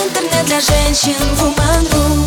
Интернет для женщин Woman.ru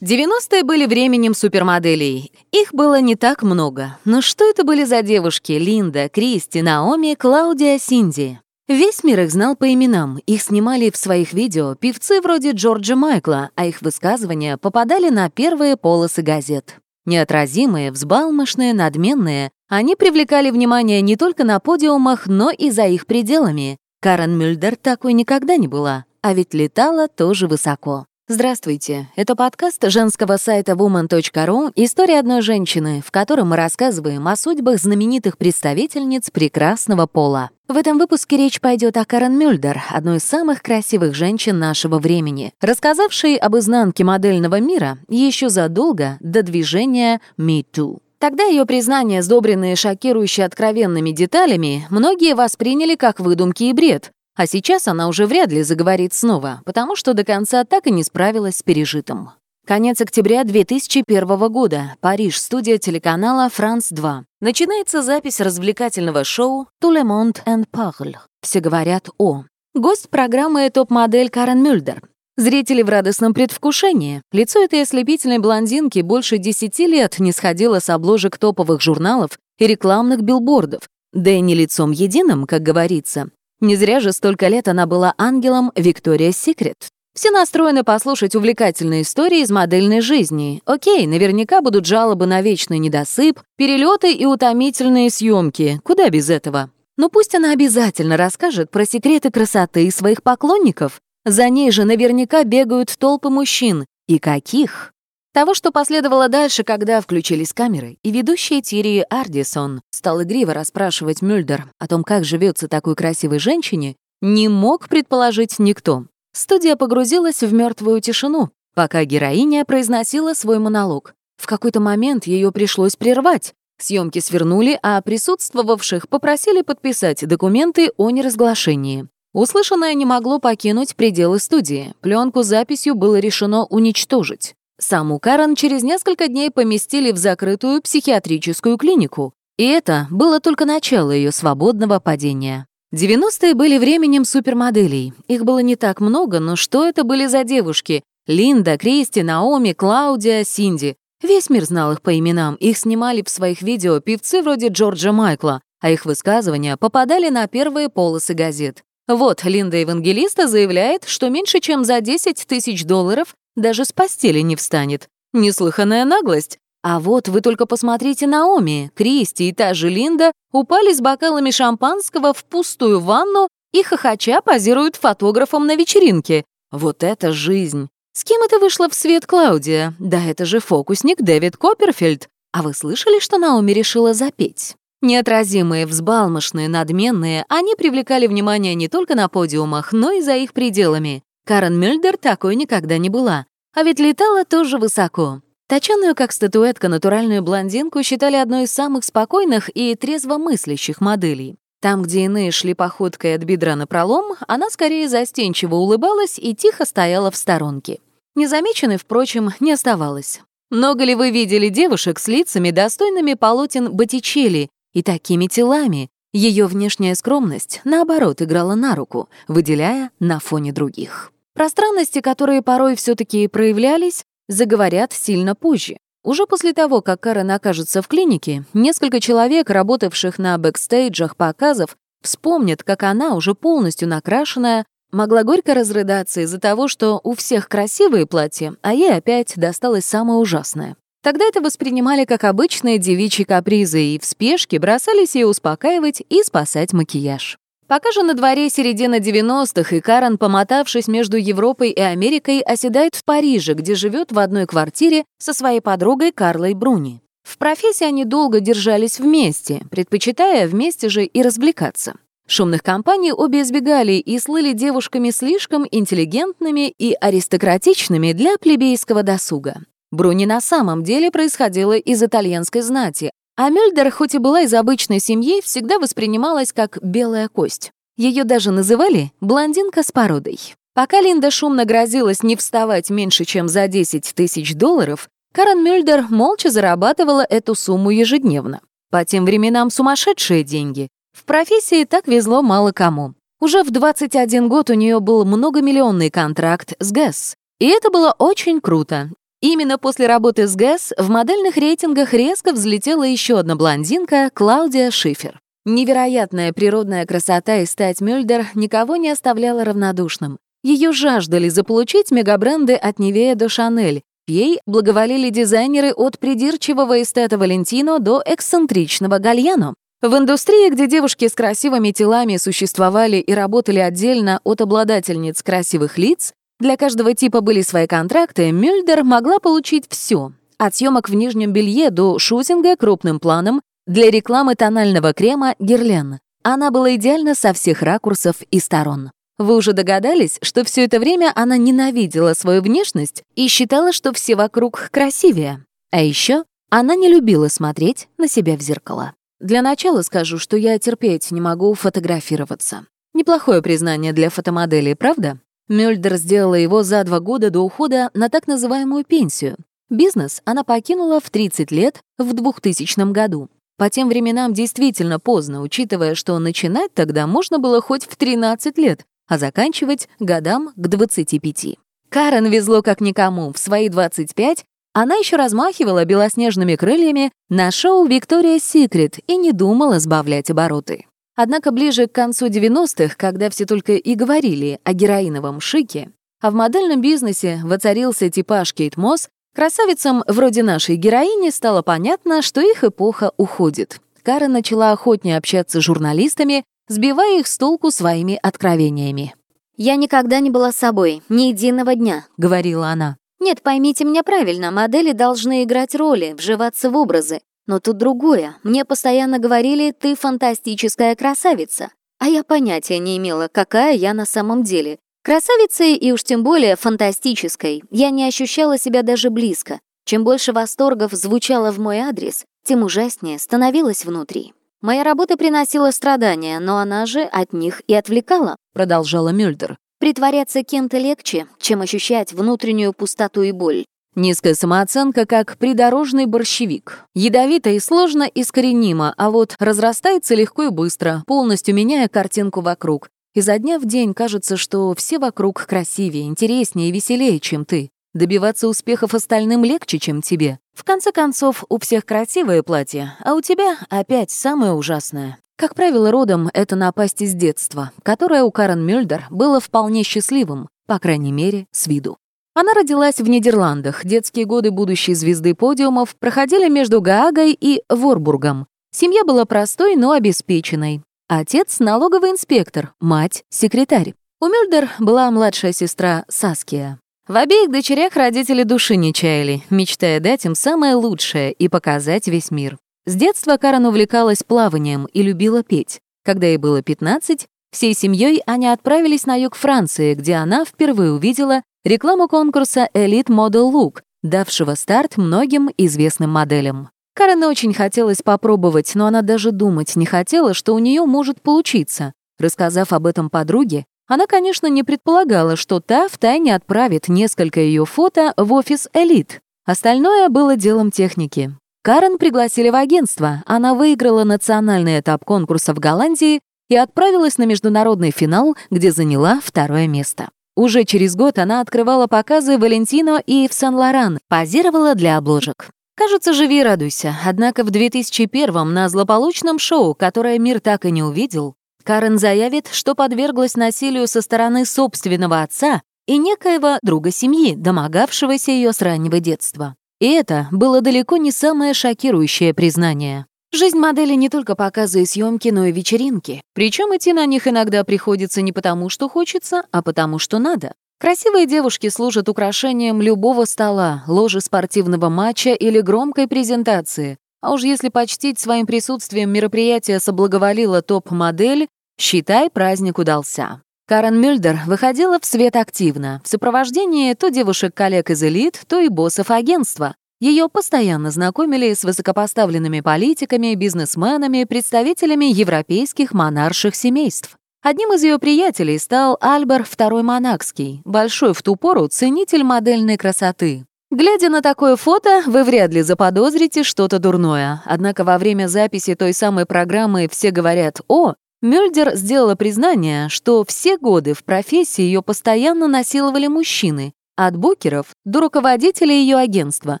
90-е были временем супермоделей. Их было не так много. Но что это были за девушки? Линда, Кристи, Наоми, Клаудия, Синди. Весь мир их знал по именам. Их снимали в своих видео певцы вроде Джорджа Майкла, а их высказывания попадали на первые полосы газет. Неотразимые, взбалмошные, надменные, они привлекали внимание не только на подиумах, но и за их пределами. Карен Мюльдер такой никогда не была, а ведь летала тоже высоко. Здравствуйте, это подкаст женского сайта woman.ru «История одной женщины», в котором мы рассказываем о судьбах знаменитых представительниц прекрасного пола. В этом выпуске речь пойдет о Карен Мюльдер, одной из самых красивых женщин нашего времени, рассказавшей об изнанке модельного мира еще задолго до движения Me Too. Тогда ее признания, сдобренные шокирующе откровенными деталями, многие восприняли как выдумки и бред, а сейчас она уже вряд ли заговорит снова, потому что до конца так и не справилась с пережитым. Конец октября 2001 года. Париж. Студия телеканала «Франс-2». Начинается запись развлекательного шоу «Tout le monde en parle». Все говорят «о». Гость программы — топ-модель Карен Мюльдер. Зрители в радостном предвкушении. Лицо этой ослепительной блондинки больше 10 лет не сходило с обложек топовых журналов и рекламных билбордов. Да и не лицом единым, как говорится. Не зря же столько лет она была ангелом Виктория Секрет. Все настроены послушать увлекательные истории из модельной жизни. Окей, наверняка будут жалобы на вечный недосып, перелеты и утомительные съемки. Куда без этого? Но пусть она обязательно расскажет про секреты красоты своих поклонников. За ней же наверняка бегают толпы мужчин. И каких? Того, что последовало дальше, когда включились камеры, и ведущая Тири Ардисон стал игриво расспрашивать Мюльдер о том, как живется такой красивой женщине, не мог предположить никто. Студия погрузилась в мертвую тишину, пока героиня произносила свой монолог. В какой-то момент ее пришлось прервать. Съемки свернули, а присутствовавших попросили подписать документы о неразглашении. Услышанное не могло покинуть пределы студии. Пленку с записью было решено уничтожить. Саму Карен через несколько дней поместили в закрытую психиатрическую клинику, и это было только начало ее свободного падения. 90-е были временем супермоделей. Их было не так много, но что это были за девушки? Линда, Кристи, Наоми, Клаудия, Синди. Весь мир знал их по именам, их снимали в своих видео певцы вроде Джорджа Майкла, а их высказывания попадали на первые полосы газет. Вот Линда Евангелиста заявляет, что меньше чем за 10 тысяч долларов даже с постели не встанет. Неслыханная наглость. А вот вы только посмотрите на Оми, Кристи и та же Линда упали с бокалами шампанского в пустую ванну и хохоча позируют фотографом на вечеринке. Вот это жизнь. С кем это вышла в свет Клаудия? Да это же фокусник Дэвид Копперфильд. А вы слышали, что Наоми решила запеть? Неотразимые, взбалмошные, надменные, они привлекали внимание не только на подиумах, но и за их пределами. Карен Мюльдер такой никогда не была. А ведь летала тоже высоко. Точёную, как статуэтка, натуральную блондинку считали одной из самых спокойных и трезвомыслящих моделей. Там, где иные шли походкой от бедра на пролом, она скорее застенчиво улыбалась и тихо стояла в сторонке. Незамеченной, впрочем, не оставалась. Много ли вы видели девушек с лицами, достойными полотен Боттичелли и такими телами? Ее внешняя скромность, наоборот, играла на руку, выделяя на фоне других. Про странности, которые порой все таки проявлялись, заговорят сильно позже. Уже после того, как Карен окажется в клинике, несколько человек, работавших на бэкстейджах показов, вспомнят, как она, уже полностью накрашенная, могла горько разрыдаться из-за того, что у всех красивые платья, а ей опять досталось самое ужасное. Тогда это воспринимали как обычные девичьи капризы и в спешке бросались ее успокаивать и спасать макияж. Пока же на дворе середина 90-х, и Карен, помотавшись между Европой и Америкой, оседает в Париже, где живет в одной квартире со своей подругой Карлой Бруни. В профессии они долго держались вместе, предпочитая вместе же и развлекаться. Шумных компаний обе избегали и слыли девушками слишком интеллигентными и аристократичными для плебейского досуга. Бруни на самом деле происходила из итальянской знати, а Мюльдер, хоть и была из обычной семьи, всегда воспринималась как белая кость. Ее даже называли «блондинка с породой». Пока Линда шумно грозилась не вставать меньше, чем за 10 тысяч долларов, Карен Мюльдер молча зарабатывала эту сумму ежедневно. По тем временам сумасшедшие деньги. В профессии так везло мало кому. Уже в 21 год у нее был многомиллионный контракт с ГЭС. И это было очень круто. Именно после работы с ГЭС в модельных рейтингах резко взлетела еще одна блондинка Клаудия Шифер. Невероятная природная красота и стать Мюльдер никого не оставляла равнодушным. Ее жаждали заполучить мегабренды от Невея до Шанель. Ей благоволили дизайнеры от придирчивого эстета Валентино до эксцентричного Гальяно. В индустрии, где девушки с красивыми телами существовали и работали отдельно от обладательниц красивых лиц, для каждого типа были свои контракты, Мюльдер могла получить все. От съемок в нижнем белье до шутинга крупным планом для рекламы тонального крема «Герлен». Она была идеальна со всех ракурсов и сторон. Вы уже догадались, что все это время она ненавидела свою внешность и считала, что все вокруг красивее. А еще она не любила смотреть на себя в зеркало. Для начала скажу, что я терпеть не могу фотографироваться. Неплохое признание для фотомодели, правда? Мюльдер сделала его за два года до ухода на так называемую пенсию. Бизнес она покинула в 30 лет в 2000 году. По тем временам действительно поздно, учитывая, что начинать тогда можно было хоть в 13 лет, а заканчивать годам к 25. Карен везло как никому. В свои 25 она еще размахивала белоснежными крыльями на шоу «Виктория Секрет» и не думала сбавлять обороты. Однако ближе к концу 90-х, когда все только и говорили о героиновом шике, а в модельном бизнесе воцарился типаж Кейт Мосс, красавицам вроде нашей героини стало понятно, что их эпоха уходит. Кара начала охотнее общаться с журналистами, сбивая их с толку своими откровениями. «Я никогда не была собой, ни единого дня», — говорила она. «Нет, поймите меня правильно, модели должны играть роли, вживаться в образы. Но тут другое. Мне постоянно говорили, ты фантастическая красавица. А я понятия не имела, какая я на самом деле. Красавицей и уж тем более фантастической я не ощущала себя даже близко. Чем больше восторгов звучало в мой адрес, тем ужаснее становилось внутри. Моя работа приносила страдания, но она же от них и отвлекала, продолжала Мюльдер. Притворяться кем-то легче, чем ощущать внутреннюю пустоту и боль. Низкая самооценка, как придорожный борщевик. Ядовито и сложно искоренимо, а вот разрастается легко и быстро, полностью меняя картинку вокруг. Изо дня в день кажется, что все вокруг красивее, интереснее и веселее, чем ты. Добиваться успехов остальным легче, чем тебе. В конце концов, у всех красивое платье, а у тебя опять самое ужасное. Как правило, родом это напасть из детства, которое у Карен Мюльдер было вполне счастливым, по крайней мере, с виду. Она родилась в Нидерландах. Детские годы будущей звезды подиумов проходили между Гаагой и Ворбургом. Семья была простой, но обеспеченной. Отец — налоговый инспектор, мать — секретарь. У Мюльдер была младшая сестра Саския. В обеих дочерях родители души не чаяли, мечтая дать им самое лучшее и показать весь мир. С детства Карен увлекалась плаванием и любила петь. Когда ей было 15, всей семьей они отправились на юг Франции, где она впервые увидела рекламу конкурса Elite Model Look, давшего старт многим известным моделям. Карен очень хотелось попробовать, но она даже думать не хотела, что у нее может получиться. Рассказав об этом подруге, она, конечно, не предполагала, что та втайне отправит несколько ее фото в офис «Элит». Остальное было делом техники. Карен пригласили в агентство, она выиграла национальный этап конкурса в Голландии и отправилась на международный финал, где заняла второе место. Уже через год она открывала показы Валентино и в Сан-Лоран, позировала для обложек. Кажется, живи радуйся. Однако в 2001-м на злополучном шоу, которое мир так и не увидел, Карен заявит, что подверглась насилию со стороны собственного отца и некоего друга семьи, домогавшегося ее с раннего детства. И это было далеко не самое шокирующее признание. Жизнь модели не только показы и съемки, но и вечеринки. Причем идти на них иногда приходится не потому, что хочется, а потому, что надо. Красивые девушки служат украшением любого стола, ложи спортивного матча или громкой презентации. А уж если почтить своим присутствием мероприятие соблаговолила топ-модель, считай, праздник удался. Карен Мюльдер выходила в свет активно, в сопровождении то девушек-коллег из элит, то и боссов агентства. Ее постоянно знакомили с высокопоставленными политиками, бизнесменами, представителями европейских монарших семейств. Одним из ее приятелей стал Альбер II Монакский, большой в ту пору ценитель модельной красоты. Глядя на такое фото, вы вряд ли заподозрите что-то дурное. Однако во время записи той самой программы «Все говорят «О», Мюльдер сделала признание, что все годы в профессии ее постоянно насиловали мужчины, от букеров до руководителя ее агентства,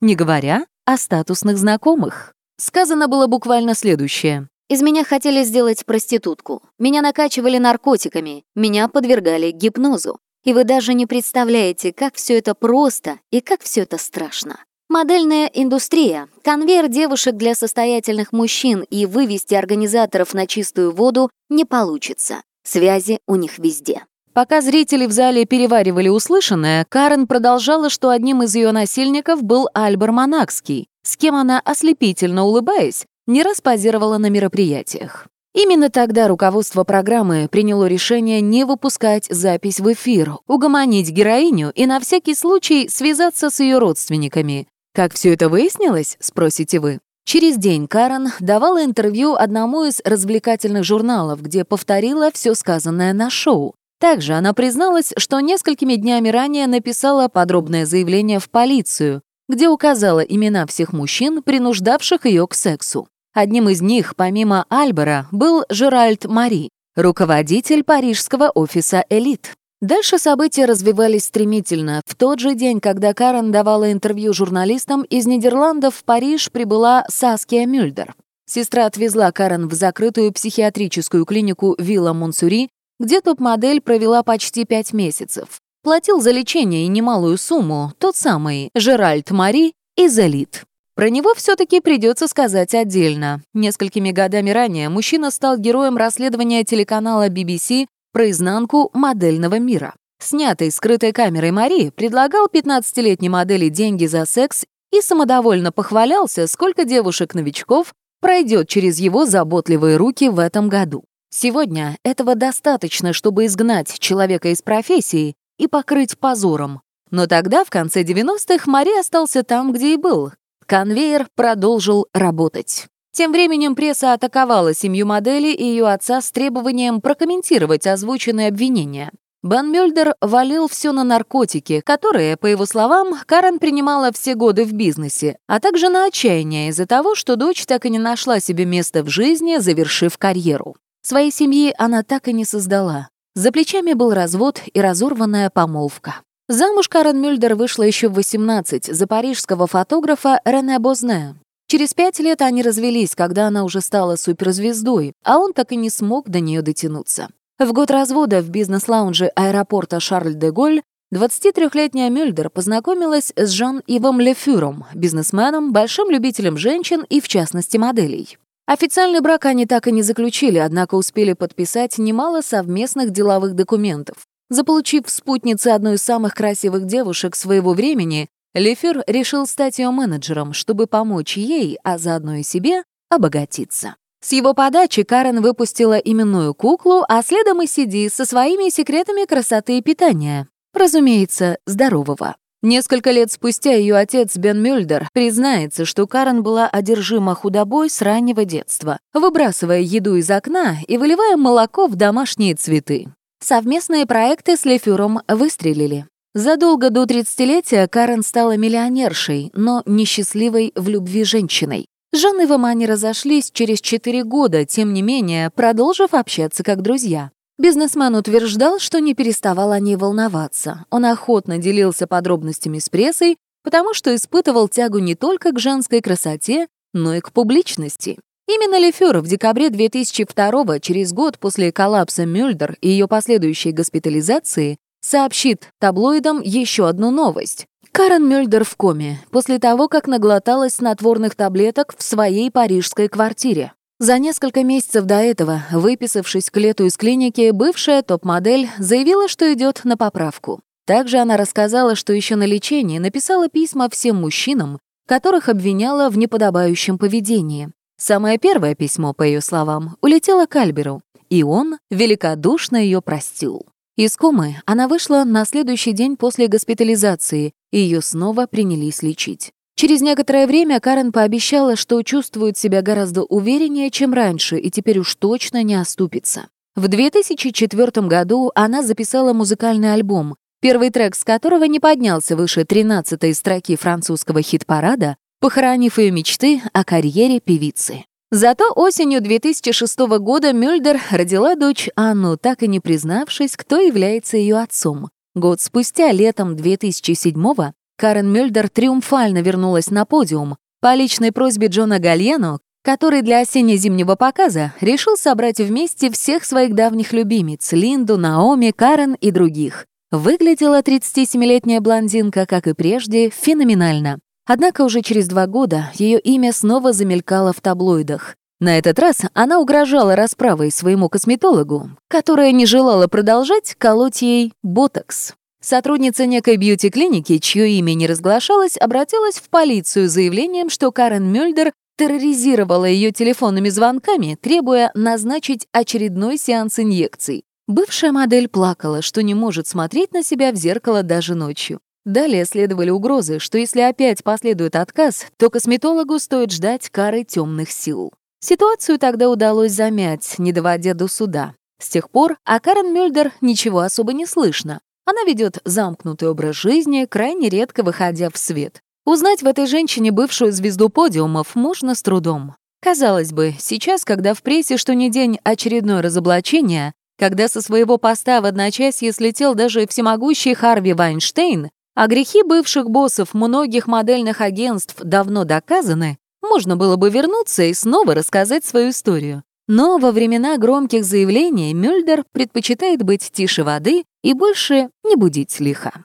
не говоря о статусных знакомых. Сказано было буквально следующее. Из меня хотели сделать проститутку. Меня накачивали наркотиками, меня подвергали гипнозу. И вы даже не представляете, как все это просто и как все это страшно. Модельная индустрия, конвейер девушек для состоятельных мужчин и вывести организаторов на чистую воду не получится. Связи у них везде. Пока зрители в зале переваривали услышанное, Карен продолжала, что одним из ее насильников был Альбер Монакский, с кем она, ослепительно улыбаясь, не раз позировала на мероприятиях. Именно тогда руководство программы приняло решение не выпускать запись в эфир, угомонить героиню и на всякий случай связаться с ее родственниками. Как все это выяснилось, спросите вы? Через день Карен давала интервью одному из развлекательных журналов, где повторила все сказанное на шоу. Также она призналась, что несколькими днями ранее написала подробное заявление в полицию, где указала имена всех мужчин, принуждавших ее к сексу. Одним из них, помимо Альбера, был Жеральд Мари, руководитель парижского офиса «Элит». Дальше события развивались стремительно. В тот же день, когда Карен давала интервью журналистам, из Нидерландов в Париж прибыла Саския Мюльдер. Сестра отвезла Карен в закрытую психиатрическую клинику Вилла Монсури, где топ-модель провела почти пять месяцев. Платил за лечение и немалую сумму тот самый Жеральд Мари из «Элит». Про него все-таки придется сказать отдельно. Несколькими годами ранее мужчина стал героем расследования телеканала BBC про изнанку модельного мира. Снятый скрытой камерой Мари предлагал 15-летней модели деньги за секс и самодовольно похвалялся, сколько девушек-новичков пройдет через его заботливые руки в этом году. Сегодня этого достаточно, чтобы изгнать человека из профессии и покрыть позором. Но тогда, в конце 90-х, Мари остался там, где и был, Конвейер продолжил работать. Тем временем пресса атаковала семью модели и ее отца с требованием прокомментировать озвученные обвинения. Бен Мюльдер валил все на наркотики, которые, по его словам, Карен принимала все годы в бизнесе, а также на отчаяние из-за того, что дочь так и не нашла себе места в жизни, завершив карьеру. Своей семьи она так и не создала. За плечами был развод и разорванная помолвка. Замуж Карен Мюльдер вышла еще в 18 за парижского фотографа Рене Бозне. Через пять лет они развелись, когда она уже стала суперзвездой, а он так и не смог до нее дотянуться. В год развода в бизнес-лаунже аэропорта Шарль-де-Голь 23-летняя Мюльдер познакомилась с Жан-Ивом Лефюром, бизнесменом, большим любителем женщин и, в частности, моделей. Официальный брак они так и не заключили, однако успели подписать немало совместных деловых документов. Заполучив спутницы одной из самых красивых девушек своего времени, Лефер решил стать ее менеджером, чтобы помочь ей, а заодно и себе, обогатиться. С его подачи Карен выпустила именную куклу, а следом и Сиди со своими секретами красоты и питания. Разумеется, здорового. Несколько лет спустя ее отец Бен Мюльдер признается, что Карен была одержима худобой с раннего детства, выбрасывая еду из окна и выливая молоко в домашние цветы. Совместные проекты с Лефюром выстрелили. Задолго до 30-летия Карен стала миллионершей, но несчастливой в любви женщиной. Жан и Вамани разошлись через 4 года, тем не менее, продолжив общаться как друзья. Бизнесмен утверждал, что не переставал о ней волноваться. Он охотно делился подробностями с прессой, потому что испытывал тягу не только к женской красоте, но и к публичности. Именно Лефер в декабре 2002 через год после коллапса Мюльдер и ее последующей госпитализации, сообщит таблоидам еще одну новость. Карен Мюльдер в коме после того, как наглоталась снотворных таблеток в своей парижской квартире. За несколько месяцев до этого, выписавшись к лету из клиники, бывшая топ-модель заявила, что идет на поправку. Также она рассказала, что еще на лечении написала письма всем мужчинам, которых обвиняла в неподобающем поведении. Самое первое письмо, по ее словам, улетело к Альберу, и он великодушно ее простил. Из комы она вышла на следующий день после госпитализации, и ее снова принялись лечить. Через некоторое время Карен пообещала, что чувствует себя гораздо увереннее, чем раньше, и теперь уж точно не оступится. В 2004 году она записала музыкальный альбом, первый трек с которого не поднялся выше 13-й строки французского хит-парада, похоронив ее мечты о карьере певицы. Зато осенью 2006 года Мюльдер родила дочь Анну, так и не признавшись, кто является ее отцом. Год спустя, летом 2007-го, Карен Мюльдер триумфально вернулась на подиум по личной просьбе Джона Гальяно, который для осенне-зимнего показа решил собрать вместе всех своих давних любимиц — Линду, Наоми, Карен и других. Выглядела 37-летняя блондинка, как и прежде, феноменально. Однако уже через два года ее имя снова замелькало в таблоидах. На этот раз она угрожала расправой своему косметологу, которая не желала продолжать колоть ей ботокс. Сотрудница некой бьюти-клиники, чье имя не разглашалось, обратилась в полицию с заявлением, что Карен Мюльдер терроризировала ее телефонными звонками, требуя назначить очередной сеанс инъекций. Бывшая модель плакала, что не может смотреть на себя в зеркало даже ночью. Далее следовали угрозы, что если опять последует отказ, то косметологу стоит ждать кары темных сил. Ситуацию тогда удалось замять, не доводя до суда. С тех пор о Карен Мюльдер ничего особо не слышно. Она ведет замкнутый образ жизни, крайне редко выходя в свет. Узнать в этой женщине бывшую звезду подиумов можно с трудом. Казалось бы, сейчас, когда в прессе что ни день очередное разоблачение, когда со своего поста в одночасье слетел даже всемогущий Харви Вайнштейн, а грехи бывших боссов многих модельных агентств давно доказаны, можно было бы вернуться и снова рассказать свою историю. Но во времена громких заявлений Мюльдер предпочитает быть тише воды и больше не будить лиха.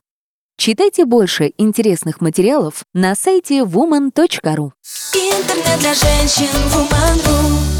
Читайте больше интересных материалов на сайте woman.ru. Интернет для женщин Woman.ru